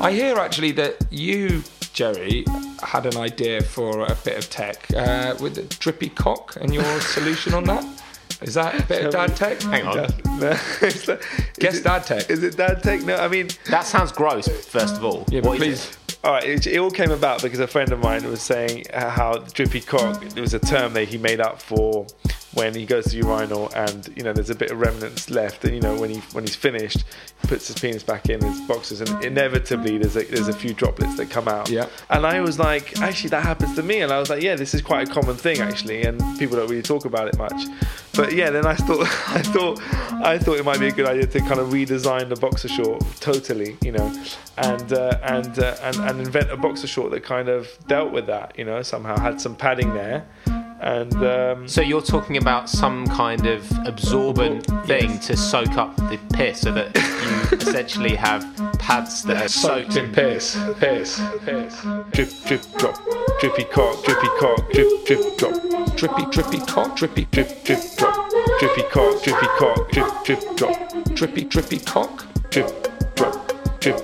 I hear actually that you, Gerry, had an idea for a bit of tech uh, with the drippy cock and your solution on that. Is that a bit of dad tech? Hang on. No, is that- Guess it- dad tech. Is it dad tech? No, I mean, That sounds gross, first of all. Yeah, but What is please. all right. It, it all came about because a friend of mine was saying how drippy cock. It was a term that he made up for when he goes to urinal and you know there's a bit of remnants left, and you know when he when he's finished, he puts his penis back in his boxes, and inevitably there's a, there's a few droplets that come out. Yeah. And I was like, actually, that happens to me, and I was like, yeah, this is quite a common thing actually, and people don't really talk about it much. But yeah, then I thought I thought I thought it might be a good idea to kind of redesign the boxer short totally, you know, and uh, and, uh, and and invent a boxer short that kind of dealt with that, you know, somehow had some padding there, and um, So you're talking about some kind of absorbent thing to soak up the piss so that you essentially have pads that are soaked in piss, piss, piss. drip drip drop, drippy cock, drippy cock, drip drip drop, Drippy, drippy cock, drippy, drip, drip drip drop, drippy cock, drippy cock, drip drip drop. drippy, drippy cock. drip, drop, drip,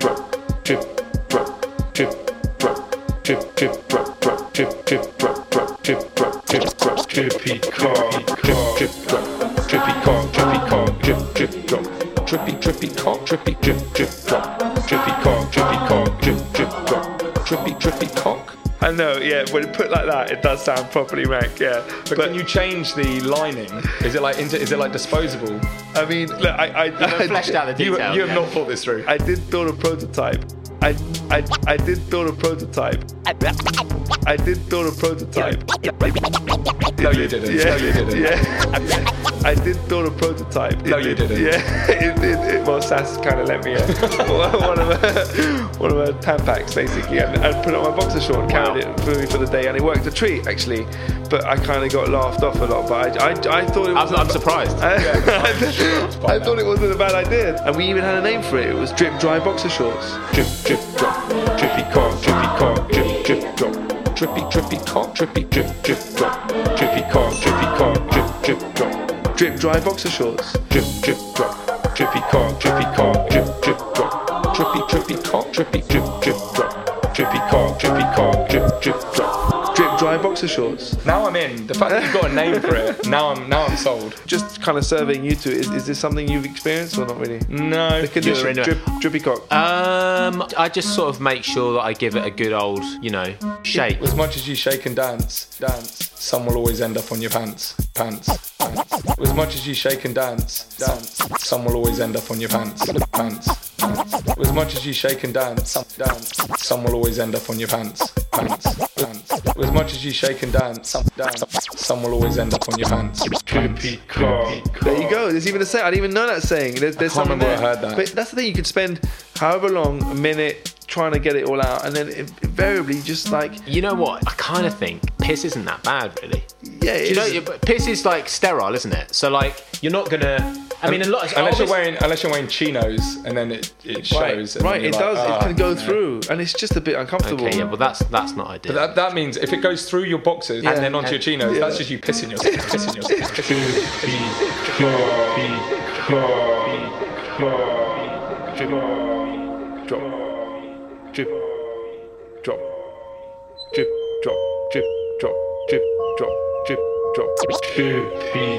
drop, drip, drop, drip, drop, drip, drip, drop, drop, drip, drip, drop, drop, drip, drop, drip, drop, drippy cock, drip, drip, drop, drippy cock, drippy cock, drip, drip, drop, Drippy, drippy cock, drippy, drip, drip, drip, drop, drippy cock, drippy cock, drip, drip, drop. drippy, drippy cock. I know, yeah. When put like that, it does sound properly rank, yeah. But, can you change the lining? Is it like into, is it like disposable? I mean, look, I, I, I fleshed out the You, details. you have yeah. not thought this through. I did build a prototype. I, I, I did build a prototype. I did build a prototype. No, you didn't. Yeah, No, you didn't. yeah. I did build a prototype. No, It you did- didn't. Yeah, it did. It, well, Sass kind of let me in. one of her, one of her tampax basically, and, and put it on my boxer short and carried it for me for the day, and it worked a treat actually. But I kind of got laughed off a lot. But I, I, I thought it was. I'm, I'm surprised. I, I thought it wasn't a bad idea. And we even had a name for it. It was Drip Dry Boxer Shorts. Drip, drip, drop. Drippy cock, drippy cock, drip, drip, drop. Drippy, drippy cock, drippy, drip, Drip, drip, drop. Drippy cock, drippy cock, drip, drip, drop. Drip Dry Boxer Shorts. Drip, drip, drop. Drippy cock, drippy cock, drip, drip, drop. drippy, drippy cock, drippy, drip. Drip, drip, drop. Drippy cock, drippy cock, drip, drip, drop. Drip Dry Boxer Shorts. Now I'm in. The fact that you've got a name for it, now I'm now I'm sold. Just kind of surveying you two, is, is this something you've experienced or not really? No. The condition, drip, drippy cock. Um, I just sort of make sure that I give it a good old, you know, shake. As much as you shake and dance, dance, some will always end up on your pants, pants, pants. As much as you shake and dance, dance, some will always end up on your pants, pants, pants. As much as you shake and dance, dance, some will always end up on your pants, pants, pants. As much as you shake and dance, dance, some will always end up on your pants. Drippy cock. There you go. There's even a saying. I didn't even know that saying. There's, there's can't something remember there. I heard that. But that's the thing. You could spend however long, a minute, trying to get it all out, and then invariably just like You know what? I kind of think piss isn't that bad, really. yeah, You know, it's- you- but piss is like sterile, isn't it? So like, you're not gonna. I mean, a lot. Unless you're wearing unless you're wearing chinos and then it, it shows. and right. It you're does. like, it "Ah," can go you know. through, and it's just a bit uncomfortable. Okay, yeah, well that's that's not ideal. That, that means if it goes through your boxes Yeah. and then onto your chinos, that's just you pissing yourself. Pissing yourself. Pissing Drip, drop, drip, drop, drip, drop, drip, drop, drip, drop, drip, drop. Drippy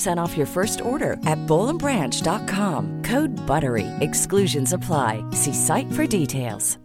15% off your first order at bollandbranch.com. Code BUTTERY. Exclusions apply. See site for details.